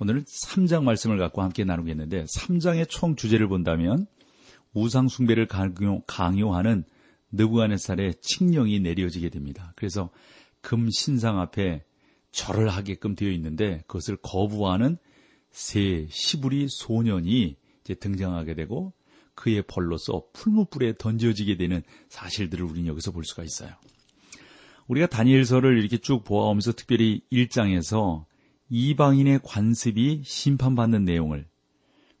오늘은 3장 말씀을 갖고 함께 나누겠는데 3장의 총 주제를 본다면 우상 숭배를 강요, 강요하는 느부갓네살의 칙령이 내려지게 됩니다. 그래서 금 신상 앞에 절을 하게끔 되어 있는데 그것을 거부하는 새 시부리 소년이 이제 등장하게 되고 그의 벌로서 풀무불에 던져지게 되는 사실들을 우리는 여기서 볼 수가 있어요. 우리가 다니엘서를 이렇게 쭉 보아오면서 특별히 1장에서 이방인의 관습이 심판받는 내용을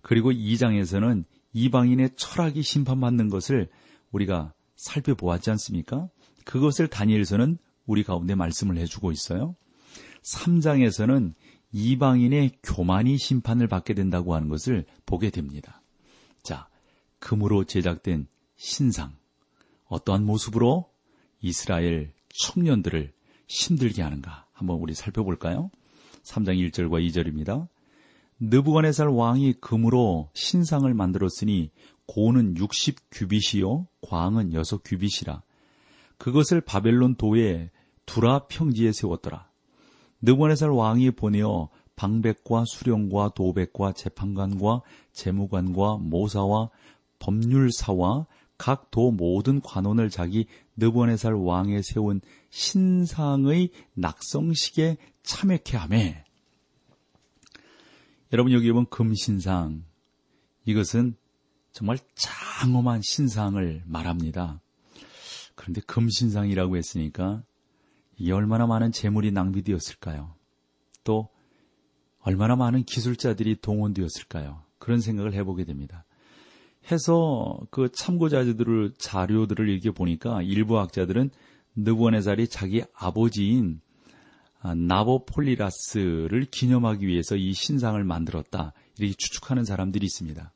그리고 2장에서는 이방인의 철학이 심판받는 것을 우리가 살펴보았지 않습니까? 그것을 다니엘서는 우리 가운데 말씀을 해주고 있어요. 3장에서는 이방인의 교만이 심판을 받게 된다고 하는 것을 보게 됩니다. 자, 금으로 제작된 신상. 어떠한 모습으로 이스라엘 청년들을 힘들게 하는가 한번 우리 살펴볼까요? 3장 1절과 2절입니다. 느부갓네살 왕이 금으로 신상을 만들었으니 고는 60 규빗이요 광은 6 규빗이라 그것을 바벨론 도의 두라 평지에 세웠더라. 느부갓네살 왕이 보내어 방백과 수령과 도백과 재판관과 재무관과 모사와 법률사와 각 도 모든 관원을 자기 느부갓네살 왕에 세운 신상의 낙성식에 참여케 하매 여러분 여기 보면 금신상 이것은 정말 장엄한 신상을 말합니다. 그런데 금신상이라고 했으니까 이게 얼마나 많은 재물이 낭비되었을까요? 또 얼마나 많은 기술자들이 동원되었을까요? 그런 생각을 해보게 됩니다. 해서 그 참고자들을 자료들을 이렇게 보니까 일부 학자들은 느부갓네살이 자기 아버지인 아, 나보폴리라스를 기념하기 위해서 이 신상을 만들었다 이렇게 추측하는 사람들이 있습니다.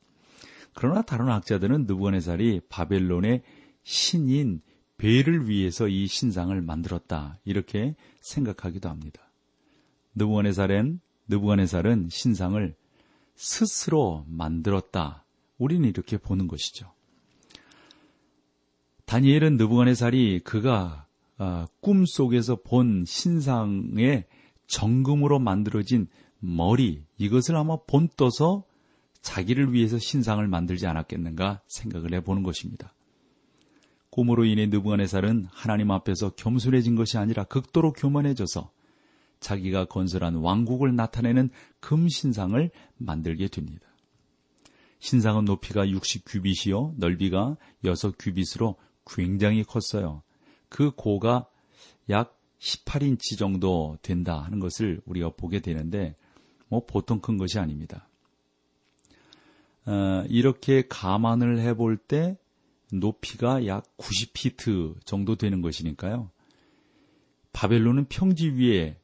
그러나 다른 학자들은 느부갓네살이 바벨론의 신인 베를 위해서 이 신상을 만들었다 이렇게 생각하기도 합니다. 느부갓네살은 느부갓네살은 신상을 스스로 만들었다. 우리는 이렇게 보는 것이죠. 다니엘은 느부갓네살이 그가 아, 꿈 속에서 본 신상의 정금으로 만들어진 머리 이것을 아마 본떠서 자기를 위해서 신상을 만들지 않았겠는가 생각을 해보는 것입니다. 꿈으로 인해 느부갓네살은 하나님 앞에서 겸손해진 것이 아니라 극도로 교만해져서 자기가 건설한 왕국을 나타내는 금신상을 만들게 됩니다. 신상은 높이가 60 규빗이요 넓이가 6 규빗으로 굉장히 컸어요. 그 고가 약 18인치 정도 된다 하는 것을 우리가 보게 되는데 뭐 보통 큰 것이 아닙니다. 어, 이렇게 감안을 해볼 때 높이가 약 90피트 정도 되는 것이니까요. 바벨론은 평지 위에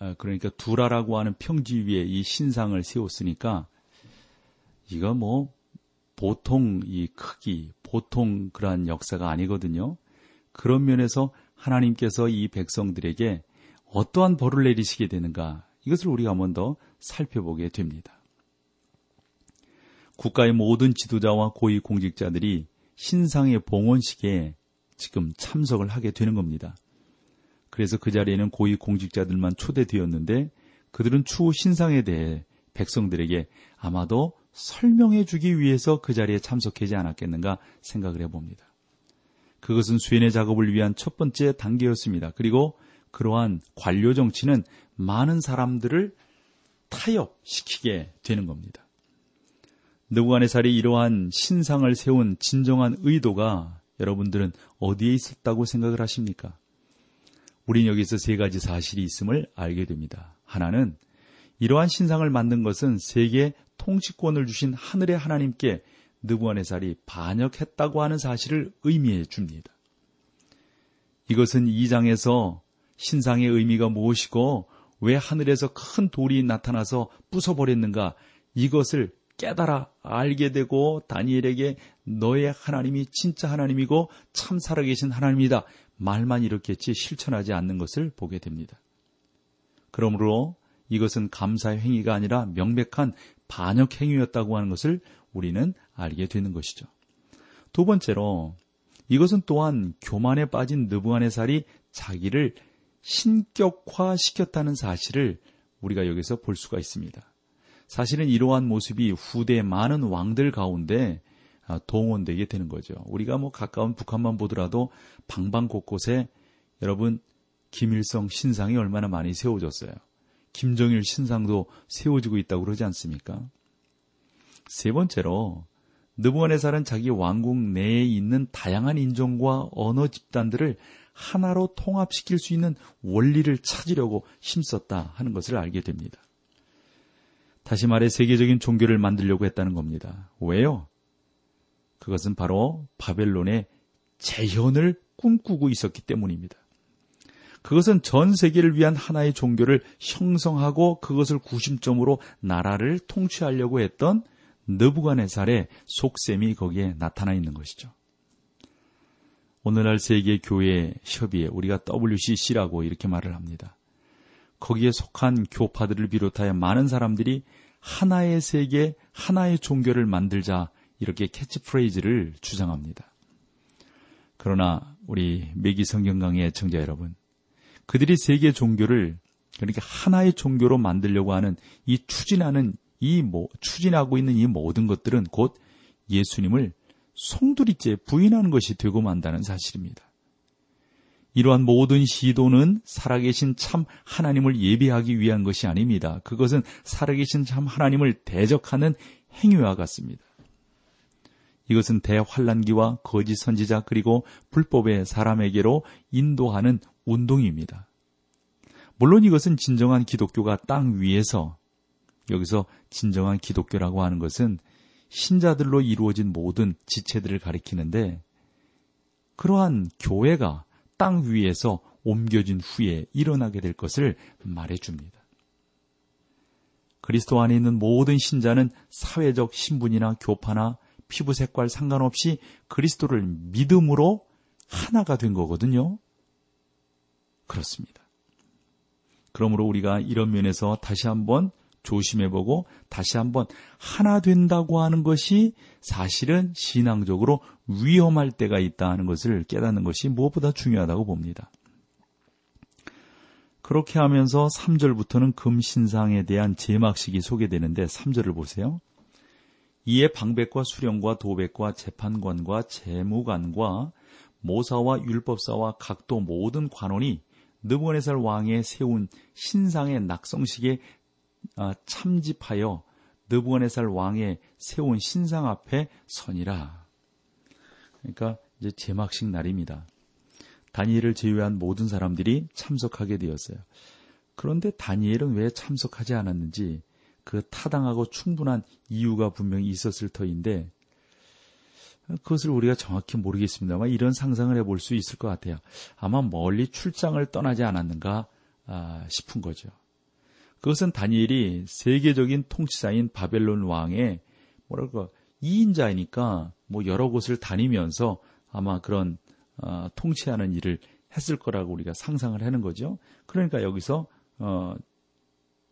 어, 그러니까 두라라고 하는 평지 위에 이 신상을 세웠으니까 이거 뭐 보통 이 크기, 보통 그러한 역사가 아니거든요. 그런 면에서 하나님께서 이 백성들에게 어떠한 벌을 내리시게 되는가 이것을 우리가 한번 더 살펴보게 됩니다. 국가의 모든 지도자와 고위 공직자들이 신상의 봉헌식에 지금 참석을 하게 되는 겁니다. 그래서 그 자리에는 고위 공직자들만 초대되었는데 그들은 추후 신상에 대해 백성들에게 아마도 설명해 주기 위해서 그 자리에 참석하지 않았겠는가 생각을 해봅니다. 그것은 수행의 작업을 위한 첫 번째 단계였습니다. 그리고 그러한 관료 정치는 많은 사람들을 타협시키게 되는 겁니다. 느부갓네살이 이러한 신상을 세운 진정한 의도가 여러분들은 어디에 있었다고 생각을 하십니까? 우린 여기서 세 가지 사실이 있음을 알게 됩니다. 하나는 이러한 신상을 만든 것은 세계 통치권을 주신 하늘의 하나님께 느부갓네살이 반역했다고 하는 사실을 의미해 줍니다. 이것은 2장에서 신상의 의미가 무엇이고 왜 하늘에서 큰 돌이 나타나서 부숴버렸는가 이것을 깨달아 알게 되고 다니엘에게 너의 하나님이 진짜 하나님이고 참 살아계신 하나님이다. 말만 이렇게지 실천하지 않는 것을 보게 됩니다. 그러므로 이것은 감사의 행위가 아니라 명백한 반역 행위였다고 하는 것을 우리는 알게 되는 것이죠. 두 번째로 이것은 또한 교만에 빠진 느부갓네살이 자기를 신격화시켰다는 사실을 우리가 여기서 볼 수가 있습니다. 사실은 이러한 모습이 후대 많은 왕들 가운데 아, 동원되게 되는 거죠. 우리가 뭐 가까운 북한만 보더라도 방방 곳곳에 여러분 김일성 신상이 얼마나 많이 세워졌어요. 김정일 신상도 세워지고 있다고 그러지 않습니까? 세 번째로 느부갓네살은 자기 왕국 내에 있는 다양한 인종과 언어 집단들을 하나로 통합시킬 수 있는 원리를 찾으려고 힘썼다 하는 것을 알게 됩니다. 다시 말해 세계적인 종교를 만들려고 했다는 겁니다. 왜요? 그것은 바로 바벨론의 재현을 꿈꾸고 있었기 때문입니다. 그것은 전 세계를 위한 하나의 종교를 형성하고 그것을 구심점으로 나라를 통치하려고 했던 느부갓네살의 속셈이 거기에 나타나 있는 것이죠. 오늘날 세계 교회 협의회 우리가 WCC라고 이렇게 말을 합니다. 거기에 속한 교파들을 비롯하여 많은 사람들이 하나의 세계, 하나의 종교를 만들자 이렇게 캐치프레이즈를 주장합니다. 그러나 우리 매기 성경 강의 청자 여러분, 그들이 세계 종교를 그러니까 하나의 종교로 만들려고 하는 이 추진하는 이 뭐, 추진하고 있는 이 모든 것들은 곧 예수님을 송두리째 부인하는 것이 되고 만다는 사실입니다. 이러한 모든 시도는 살아계신 참 하나님을 예비하기 위한 것이 아닙니다. 그것은 살아계신 참 하나님을 대적하는 행위와 같습니다. 이것은 대환란기와 거짓 선지자 그리고 불법의 사람에게로 인도하는 운동입니다. 물론 이것은 진정한 기독교가 땅 위에서 여기서 진정한 기독교라고 하는 것은 신자들로 이루어진 모든 지체들을 가리키는데 그러한 교회가 땅 위에서 옮겨진 후에 일어나게 될 것을 말해줍니다. 그리스도 안에 있는 모든 신자는 사회적 신분이나 교파나 피부 색깔 상관없이 그리스도를 믿음으로 하나가 된 거거든요. 그렇습니다. 그러므로 우리가 이런 면에서 다시 한번 조심해보고 다시 한번 하나 된다고 하는 것이 사실은 신앙적으로 위험할 때가 있다 하는 것을 깨닫는 것이 무엇보다 중요하다고 봅니다. 그렇게 하면서 3절부터는 금신상에 대한 제막식이 소개되는데 3절을 보세요. 이에 방백과 수령과 도백과 재판관과 재무관과 모사와 율법사와 각도 모든 관원이 느부갓네살 왕의 세운 신상의 낙성식에 아, 참집하여 느부갓네살 왕의 세운 신상 앞에 선이라. 그러니까 이제 제막식 날입니다. 다니엘을 제외한 모든 사람들이 참석하게 되었어요. 그런데 다니엘은 왜 참석하지 않았는지 그 타당하고 충분한 이유가 분명히 있었을 터인데 그것을 우리가 정확히 모르겠습니다만 이런 상상을 해볼 수 있을 것 같아요. 아마 멀리 출장을 떠나지 않았는가 아, 싶은 거죠. 그것은 다니엘이 세계적인 통치자인 바벨론 왕의 뭐랄까 2인자이니까 뭐 여러 곳을 다니면서 아마 그런 어, 통치하는 일을 했을 거라고 우리가 상상을 하는 거죠. 그러니까 여기서 어,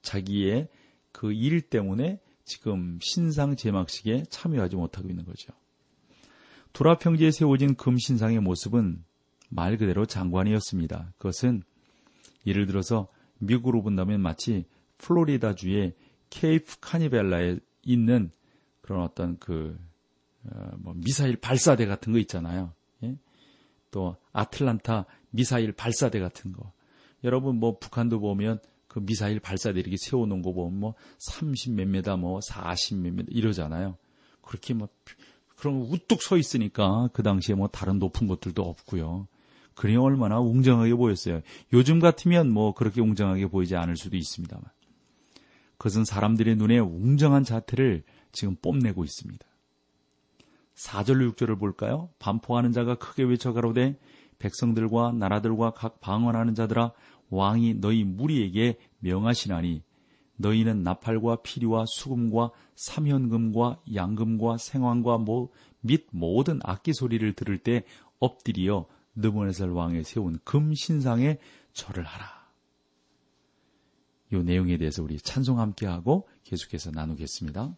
자기의 그 일 때문에 지금 신상 제막식에 참여하지 못하고 있는 거죠. 두라 평지에 세워진 금신상의 모습은 말 그대로 장관이었습니다. 그것은 예를 들어서 미국으로 본다면 마치 플로리다주의 케이프 카니벨라에 있는 그런 어떤 그, 어, 뭐 미사일 발사대 같은 거 있잖아요. 예? 또 아틀란타 미사일 발사대 같은 거. 여러분 뭐 북한도 보면 그 미사일 발사대 이렇게 세워놓은 거 보면 뭐 30몇 메다 뭐 40몇 메다 이러잖아요. 그렇게 뭐 그런 우뚝 서 있으니까 그 당시에 뭐 다른 높은 것들도 없고요. 그리 얼마나 웅장하게 보였어요. 요즘 같으면 뭐 그렇게 웅장하게 보이지 않을 수도 있습니다만. 그것은 사람들의 눈에 웅장한 자태를 지금 뽐내고 있습니다. 4절 6절을 볼까요? 반포하는 자가 크게 외쳐 가로되 백성들과 나라들과 각 방언하는 자들아 왕이 너희 무리에게 명하시나니 너희는 나팔과 피리와 수금과 삼현금과 양금과 생황과 뭐, 및 모든 악기 소리를 들을 때 엎드려 느부네살 왕에 세운 금 신상에 절을 하라. 이 내용에 대해서 우리 찬송 함께 하고 계속해서 나누겠습니다.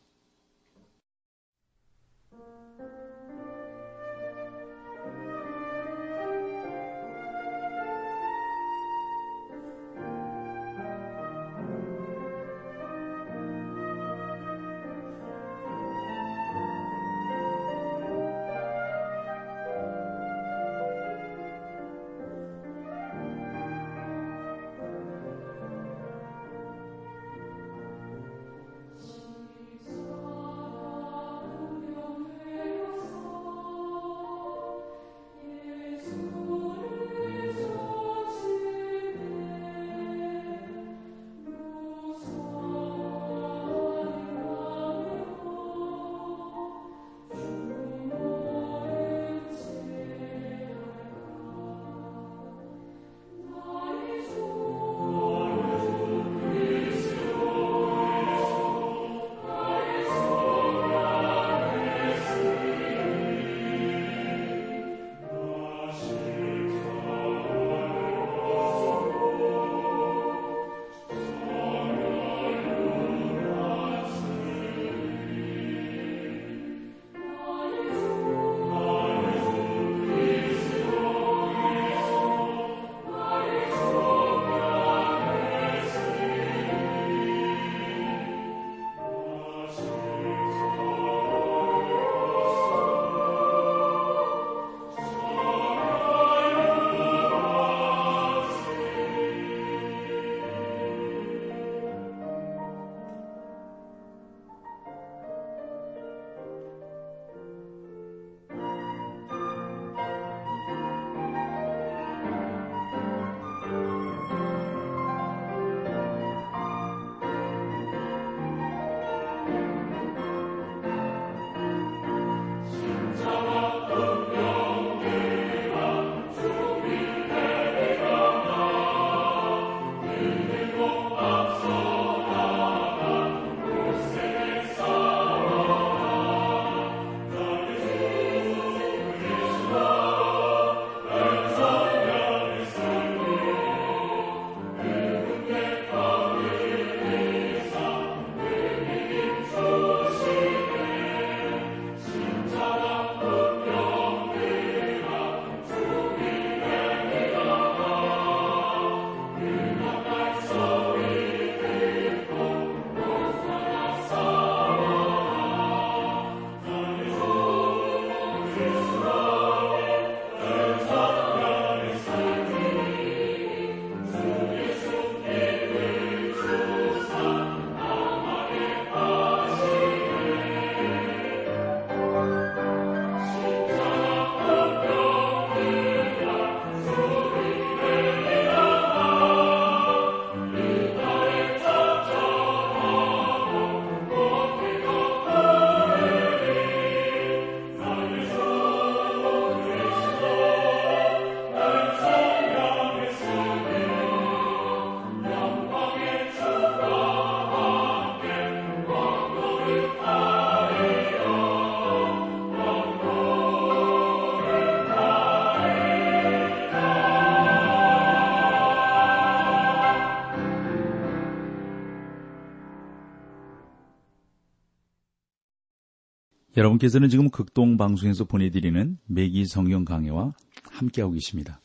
여러분께서는 지금 극동 방송에서 보내드리는 매기 성경 강해와 함께하고 계십니다.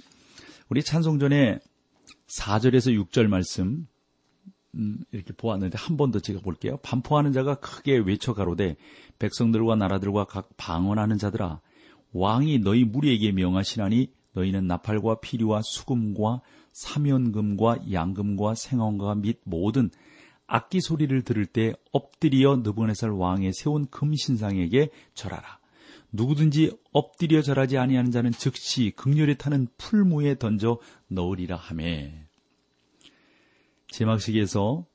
우리 찬송 전에 4절에서 6절 말씀 음, 이렇게 보았는데 한 번 더 제가 볼게요. 반포하는 자가 크게 외쳐 가로되 백성들과 나라들과 각 방언하는 자들아 왕이 너희 무리에게 명하시나니 너희는 나팔과 피리와 수금과 사면금과 양금과 생원과 및 모든 악기 소리를 들을 때 엎드려 느부네살 왕의 세운 금신상에게 절하라. 누구든지 엎드려 절하지 아니하는 자는 즉시 극렬에 타는 풀무에 던져 넣으리라 하매. 제막식에서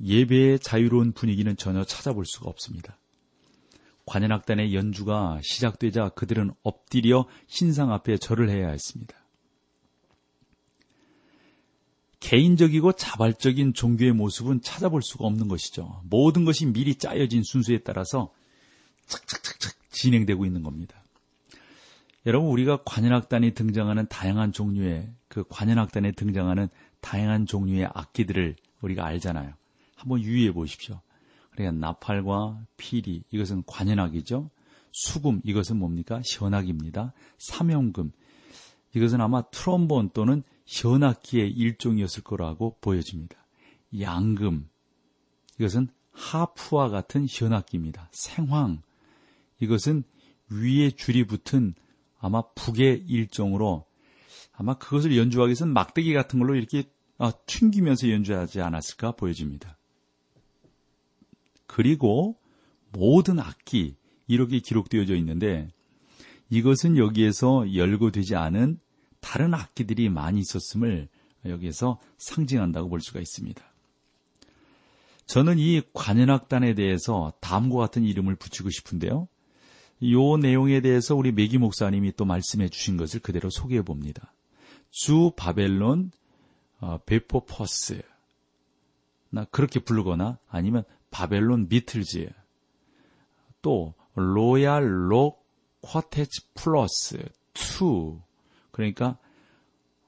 예배의 자유로운 분위기는 전혀 찾아볼 수가 없습니다. 관현악단의 연주가 시작되자 그들은 엎드려 신상 앞에 절을 해야 했습니다. 개인적이고 자발적인 종교의 모습은 찾아볼 수가 없는 것이죠. 모든 것이 미리 짜여진 순수에 따라서 착착착착 진행되고 있는 겁니다. 여러분 우리가 관현악단이 등장하는 다양한 종류의 그 관현악단에 등장하는 다양한 종류의 악기들을 우리가 알잖아요. 한번 유의해 보십시오. 그러니까 나팔과 피리 이것은 관현악이죠. 수금 이것은 뭡니까? 현악입니다. 삼형금 이것은 아마 트럼본 또는 현악기의 일종이었을 거라고 보여집니다. 양금 이것은 하프와 같은 현악기입니다. 생황 이것은 위에 줄이 붙은 아마 북의 일종으로 아마 그것을 연주하기 위해서는 막대기 같은 걸로 이렇게 아, 튕기면서 연주하지 않았을까 보여집니다. 그리고 모든 악기 이렇게 기록되어져 있는데 이것은 여기에서 열거되지 않은 다른 악기들이 많이 있었음을 여기에서 상징한다고 볼 수가 있습니다. 저는 이 관현악단에 대해서 다음과 같은 이름을 붙이고 싶은데요. 이 내용에 대해서 우리 메기 목사님이 또 말씀해 주신 것을 그대로 소개해 봅니다. 주 바벨론 어, 베포퍼스 나 그렇게 부르거나 아니면 바벨론 비틀즈 또 Royal Rock Quartets Plus 2 그러니까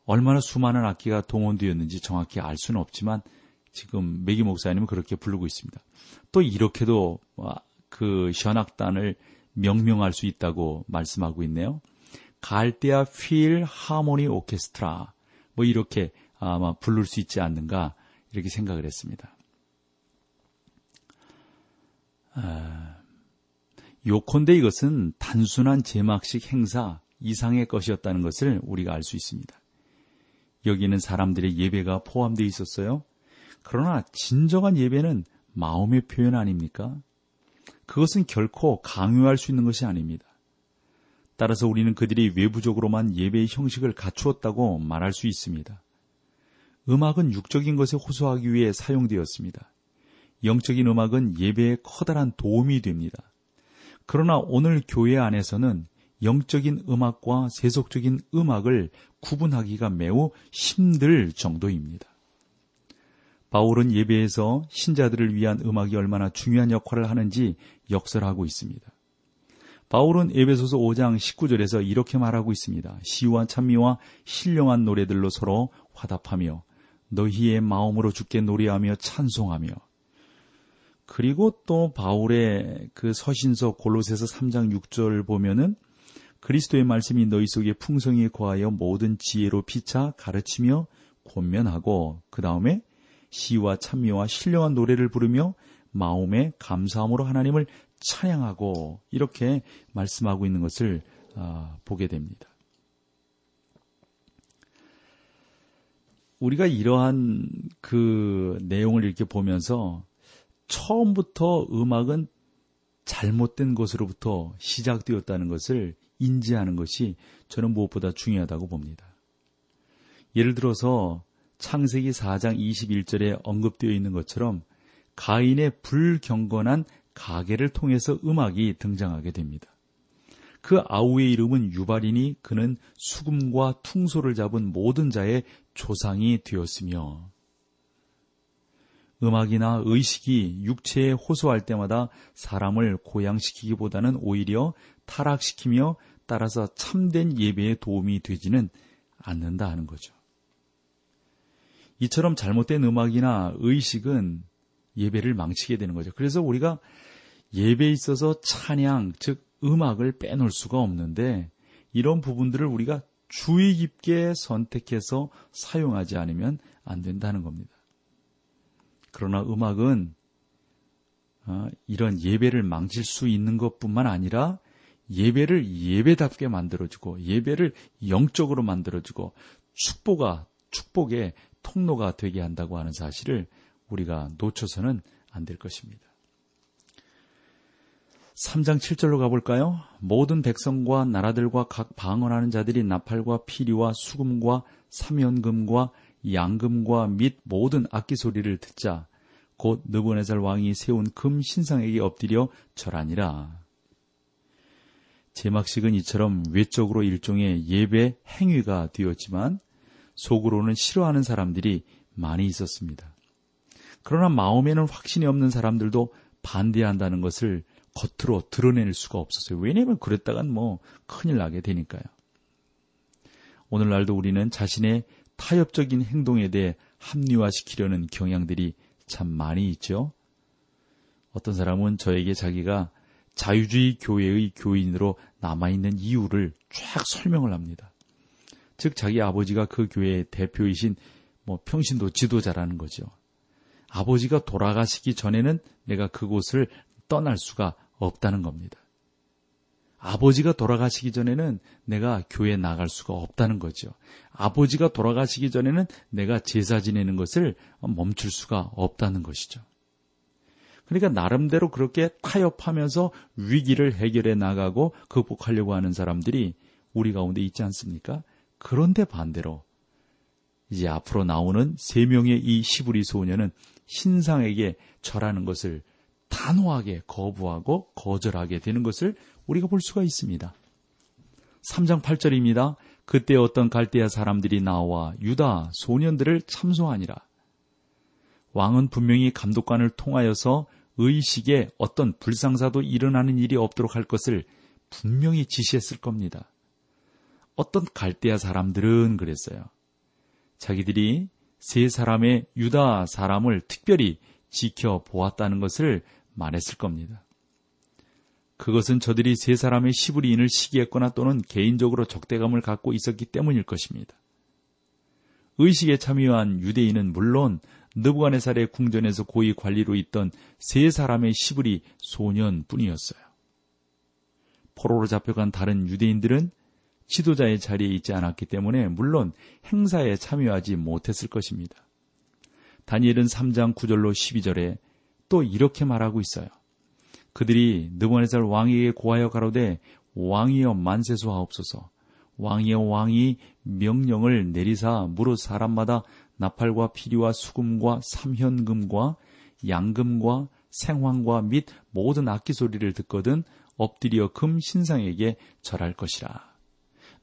얼마나 수많은 악기가 동원되었는지 정확히 알 수는 없지만 지금 메기 목사님은 그렇게 부르고 있습니다. 또 이렇게도 그 현악단을 명명할 수 있다고 말씀하고 있네요. 갈대아 필하모니 오케스트라 뭐 이렇게 아마 부를 수 있지 않는가 이렇게 생각을 했습니다. 아, 요컨대 이것은 단순한 제막식 행사 이상의 것이었다는 것을 우리가 알 수 있습니다. 여기는 사람들의 예배가 포함되어 있었어요. 그러나 진정한 예배는 마음의 표현 아닙니까? 그것은 결코 강요할 수 있는 것이 아닙니다. 따라서 우리는 그들이 외부적으로만 예배의 형식을 갖추었다고 말할 수 있습니다. 음악은 육적인 것에 호소하기 위해 사용되었습니다. 영적인 음악은 예배에 커다란 도움이 됩니다. 그러나 오늘 교회 안에서는 영적인 음악과 세속적인 음악을 구분하기가 매우 힘들 정도입니다. 바울은 예배에서 신자들을 위한 음악이 얼마나 중요한 역할을 하는지 역설하고 있습니다. 바울은 에베소서 5장 19절에서 이렇게 말하고 있습니다. 시와 찬미와 신령한 노래들로 서로 화답하며 너희의 마음으로 주께 노래하며 찬송하며 그리고 또 바울의 그 서신서 골로새서 3장 6절 보면은 그리스도의 말씀이 너희 속에 풍성히 거하여 모든 지혜로 피차 가르치며 권면하고 그 다음에 시와 찬미와 신령한 노래를 부르며 마음에 감사함으로 하나님을 찬양하고 이렇게 말씀하고 있는 것을 아, 보게 됩니다. 우리가 이러한 그 내용을 이렇게 보면서 처음부터 음악은 잘못된 것으로부터 시작되었다는 것을 인지하는 것이 저는 무엇보다 중요하다고 봅니다. 예를 들어서 창세기 4장 21절에 언급되어 있는 것처럼 가인의 불경건한 가게를 통해서 음악이 등장하게 됩니다. 그 아우의 이름은 유발이니 그는 수금과 퉁소를 잡은 모든 자의 조상이 되었으며 음악이나 의식이 육체에 호소할 때마다 사람을 고양시키기보다는 오히려 타락시키며 따라서 참된 예배에 도움이 되지는 않는다 하는 거죠. 이처럼 잘못된 음악이나 의식은 예배를 망치게 되는 거죠. 그래서 우리가 예배에 있어서 찬양, 즉 음악을 빼놓을 수가 없는데 이런 부분들을 우리가 주의 깊게 선택해서 사용하지 않으면 안 된다는 겁니다. 그러나 음악은 어, 이런 예배를 망칠 수 있는 것뿐만 아니라 예배를 예배답게 만들어주고 예배를 영적으로 만들어주고 축복아 축복의 통로가 되게 한다고 하는 사실을 우리가 놓쳐서는 안 될 것입니다. 3장 7절로 가볼까요? 모든 백성과 나라들과 각 방언하는 자들이 나팔과 피리와 수금과 삼연금과 양금과 및 모든 악기 소리를 듣자 곧 느부네살 왕이 세운 금 신상에게 엎드려 절하니라. 제막식은 이처럼 외적으로 일종의 예배 행위가 되었지만 속으로는 싫어하는 사람들이 많이 있었습니다. 그러나 마음에는 확신이 없는 사람들도 반대한다는 것을 겉으로 드러낼 수가 없었어요. 왜냐하면 그랬다간 뭐 큰일 나게 되니까요. 오늘날도 우리는 자신의 타협적인 행동에 대해 합리화시키려는 경향들이 참 많이 있죠. 어떤 사람은 저에게 자기가 자유주의 교회의 교인으로 남아있는 이유를 쫙 설명을 합니다. 즉, 자기 아버지가 그 교회의 대표이신 뭐 평신도 지도자라는 거죠. 아버지가 돌아가시기 전에는 내가 그곳을 떠날 수가 없다는 겁니다. 아버지가 돌아가시기 전에는 내가 교회 에 나갈 수가 없다는 거죠. 아버지가 돌아가시기 전에는 내가 제사 지내는 것을 멈출 수가 없다는 것이죠. 그러니까 나름대로 그렇게 타협하면서 위기를 해결해 나가고 극복하려고 하는 사람들이 우리 가운데 있지 않습니까? 그런데 반대로 이제 앞으로 나오는 세 명의 이 시부리 소녀는 신상에게 절하는 것을 단호하게 거부하고 거절하게 되는 것을 우리가 볼 수가 있습니다. 3장 8절입니다. 그때 어떤 갈대아 사람들이 나와 유다 소년들을 참소하니라. 왕은 분명히 감독관을 통하여서 의식에 어떤 불상사도 일어나는 일이 없도록 할 것을 분명히 지시했을 겁니다. 어떤 갈대아 사람들은 그랬어요. 자기들이 세 사람의 유다 사람을 특별히 지켜보았다는 것을 말했을 겁니다. 그것은 저들이 세 사람의 시부리인을 시기했거나 또는 개인적으로 적대감을 갖고 있었기 때문일 것입니다. 의식에 참여한 유대인은 물론 느부갓네살의 궁전에서 고위 관리로 있던 세 사람의 시부리 소년뿐이었어요. 포로로 잡혀간 다른 유대인들은 지도자의 자리에 있지 않았기 때문에 물론 행사에 참여하지 못했을 것입니다. 다니엘은 3장 9절로 12절에 또 이렇게 말하고 있어요. 그들이 느부갓네살 왕에게 고하여 가로되 왕이여 만세소하옵소서 왕이여 왕이 명령을 내리사 무릇 사람마다 나팔과 피리와 수금과 삼현금과 양금과 생황과 및 모든 악기 소리를 듣거든 엎드려 금 신상에게 절할 것이라.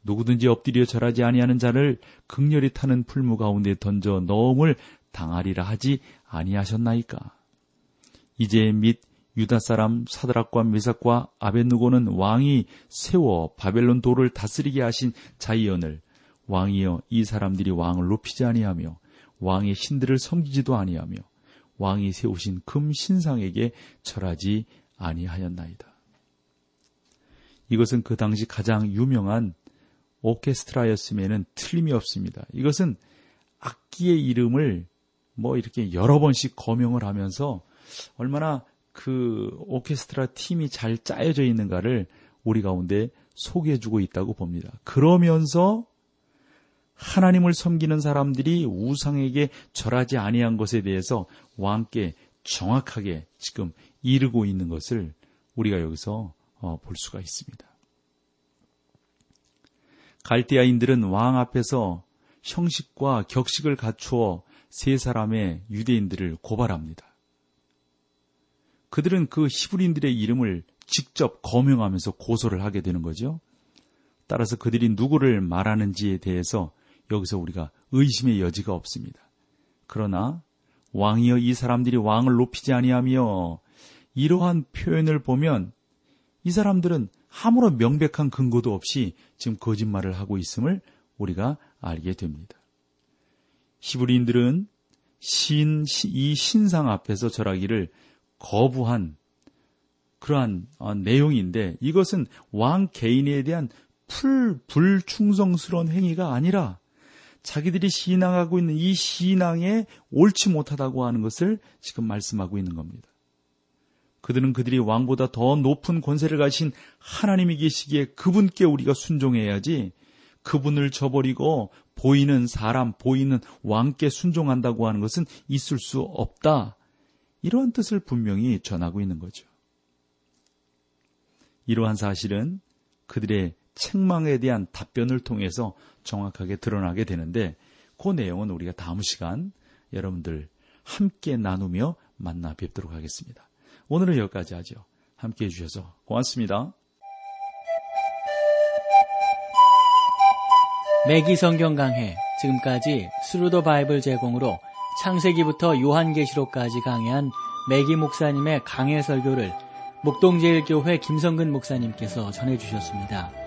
누구든지 엎드려 절하지 아니하는 자를 극렬히 타는 풀무 가운데 던져 넣음을 당하리라 하지 아니하셨나이까. 이제 및 유다 사람 사드락과 메삭과 아벤누고는 왕이 세워 바벨론 도를 다스리게 하신 자이언을 왕이여 이 사람들이 왕을 높이지 아니하며 왕의 신들을 섬기지도 아니하며 왕이 세우신 금 신상에게 절하지 아니하였나이다. 이것은 그 당시 가장 유명한 오케스트라였음에는 틀림이 없습니다. 이것은 악기의 이름을 뭐 이렇게 여러 번씩 거명을 하면서 얼마나 그 오케스트라 팀이 잘 짜여져 있는가를 우리 가운데 소개해주고 있다고 봅니다. 그러면서 하나님을 섬기는 사람들이 우상에게 절하지 아니한 것에 대해서 왕께 정확하게 지금 이르고 있는 것을 우리가 여기서 어, 볼 수가 있습니다. 갈대아인들은 왕 앞에서 형식과 격식을 갖추어 세 사람의 유대인들을 고발합니다. 그들은 그 히브리인들의 이름을 직접 거명하면서 고소를 하게 되는 거죠. 따라서 그들이 누구를 말하는지에 대해서 여기서 우리가 의심의 여지가 없습니다. 그러나 왕이여 이 사람들이 왕을 높이지 아니하며 이러한 표현을 보면 이 사람들은 아무런 명백한 근거도 없이 지금 거짓말을 하고 있음을 우리가 알게 됩니다. 히브리인들은 신, 이 신상 앞에서 절하기를 거부한 그러한 어, 내용인데 이것은 왕 개인에 대한 풀, 불충성스러운 행위가 아니라 자기들이 신앙하고 있는 이 신앙에 옳지 못하다고 하는 것을 지금 말씀하고 있는 겁니다. 그들은 그들이 왕보다 더 높은 권세를 가신 하나님이 계시기에 그분께 우리가 순종해야지 그분을 저버리고 보이는 사람, 보이는 왕께 순종한다고 하는 것은 있을 수 없다. 이러한 뜻을 분명히 전하고 있는 거죠. 이러한 사실은 그들의 책망에 대한 답변을 통해서 정확하게 드러나게 되는데 그 내용은 우리가 다음 시간 여러분들 함께 나누며 만나 뵙도록 하겠습니다. 오늘은 여기까지 하죠. 함께 해주셔서 고맙습니다. 매기 성경 강해 지금까지 Thru the Bible 제공으로 창세기부터 요한계시록까지 강해한 매기 목사님의 강해 설교를 목동제일교회 김성근 목사님께서 전해주셨습니다.